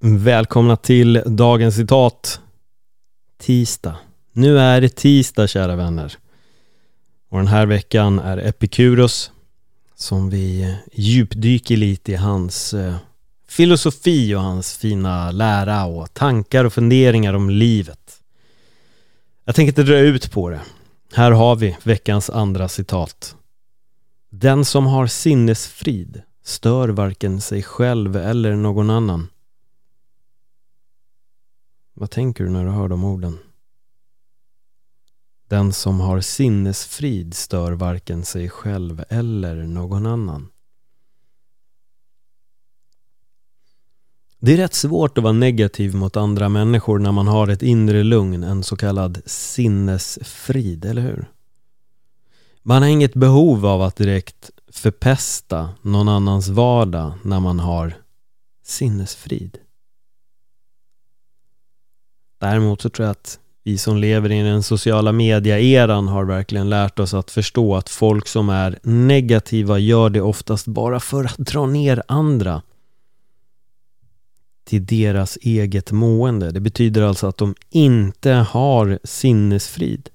Välkomna till dagens citat. Tisdag. Nu är det tisdag kära vänner. Och den här veckan är Epikuros som vi djupdyker lite i hans eh, filosofi och hans fina lära och tankar och funderingar om livet. Jag tänker inte dra ut på det. Här har vi veckans andra citat. Den som har sinnesfrid stör varken sig själv eller någon annan. Vad tänker du när du hör de orden? Den som har sinnesfrid stör varken sig själv eller någon annan. Det är rätt svårt att vara negativ mot andra människor när man har ett inre lugn, en så kallad sinnesfrid, eller hur? Man har inget behov av att direkt förpesta någon annans vardag när man har sinnesfrid. Däremot så tror jag att vi som lever i den sociala media-eran har verkligen lärt oss att förstå att folk som är negativa gör det oftast bara för att dra ner andra till deras eget mående. Det betyder alltså att de inte har sinnesfrid.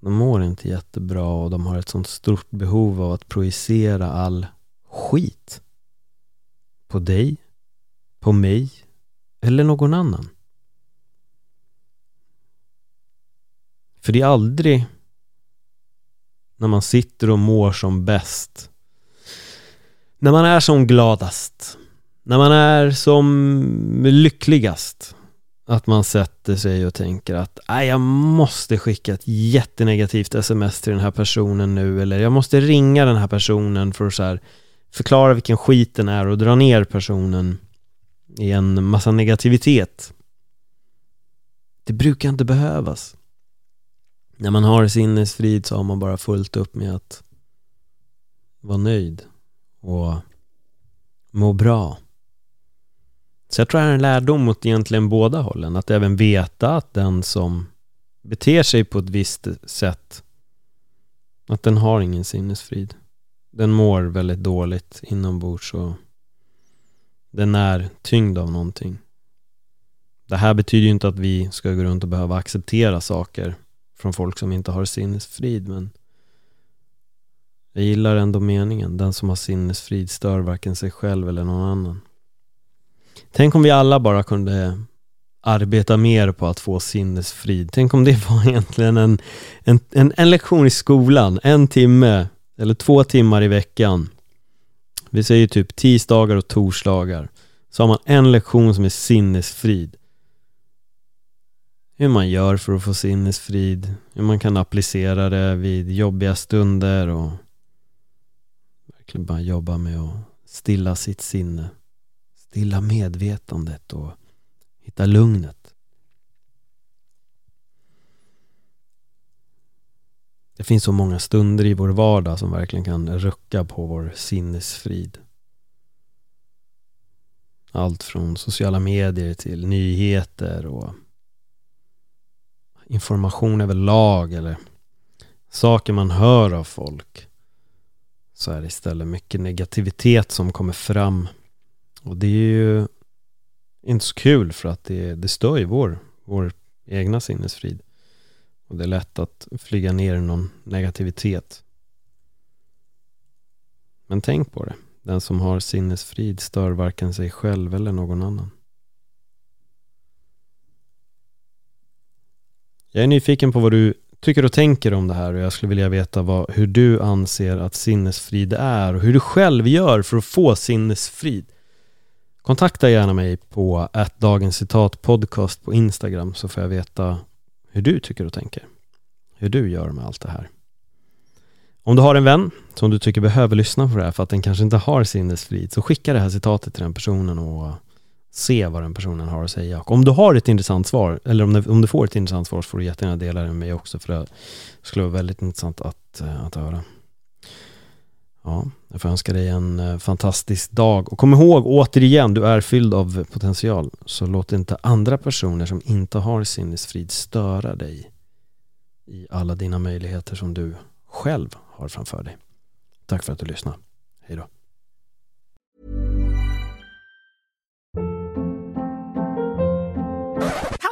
De mår inte jättebra och de har ett sånt stort behov av att projicera all skit på dig, på mig eller någon annan. För det är aldrig när man sitter och mår som bäst när man är som gladast när man är som lyckligast att man sätter sig och tänker att nej jag måste skicka ett jättenegativt sms till den här personen nu eller jag måste ringa den här personen för att så här förklara vilken skit den är och dra ner personen i en massa negativitet. Det brukar inte behövas. När man har sinnesfrid så har man bara fullt upp med att vara nöjd och må bra. Så jag tror det här är en lärdom mot egentligen båda hållen. Att även veta att den som beter sig på ett visst sätt att den har ingen sinnesfrid. Den mår väldigt dåligt inombords och den är tyngd av någonting. Det här betyder ju inte att vi ska gå runt och behöva acceptera saker från folk som inte har sinnesfrid men jag gillar ändå meningen. Den som har sinnesfrid stör varken sig själv eller någon annan. Tänk om vi alla bara kunde arbeta mer på att få sinnesfrid. Tänk om det var egentligen en, en, en, en lektion i skolan, en timme eller två timmar i veckan. Vi säger typ tisdagar och torsdagar. Så har man en lektion som är sinnesfrid. Hur man gör för att få sinnesfrid, hur man kan applicera det vid jobbiga stunder och verkligen bara jobba med att stilla sitt sinne stilla medvetandet och hitta lugnet. Det finns så många stunder i vår vardag som verkligen kan rucka på vår sinnesfrid. Allt från sociala medier till nyheter och information överlag eller saker man hör av folk så är det istället mycket negativitet som kommer fram och det är ju inte så kul för att det, det stör ju vår, vår egna sinnesfrid. Och det är lätt att flyga ner i någon negativitet. Men tänk på det. Den som har sinnesfrid stör varken sig själv eller någon annan. Jag är nyfiken på vad du tycker och tänker om det här och jag skulle vilja veta vad, hur du anser att sinnesfrid är och hur du själv gör för att få sinnesfrid. Kontakta gärna mig på ett dagens citat podcast på Instagram så får jag veta hur du tycker och tänker. Hur du gör med allt det här. Om du har en vän som du tycker behöver lyssna på det här för att den kanske inte har sinnesfrid, så skicka det här citatet till den personen och se vad den personen har att säga. Och om du har ett intressant svar, eller om, du, om du får ett intressant svar, så får du jättegärna dela det med mig också, för det skulle vara väldigt intressant att, eh, att höra. Ja, jag får önska dig en eh, fantastisk dag. Och kom ihåg, återigen, du är fylld av potential. Så låt inte andra personer som inte har sinnesfrid störa dig i alla dina möjligheter som du själv har framför dig. Tack för att du lyssnade. Hej då.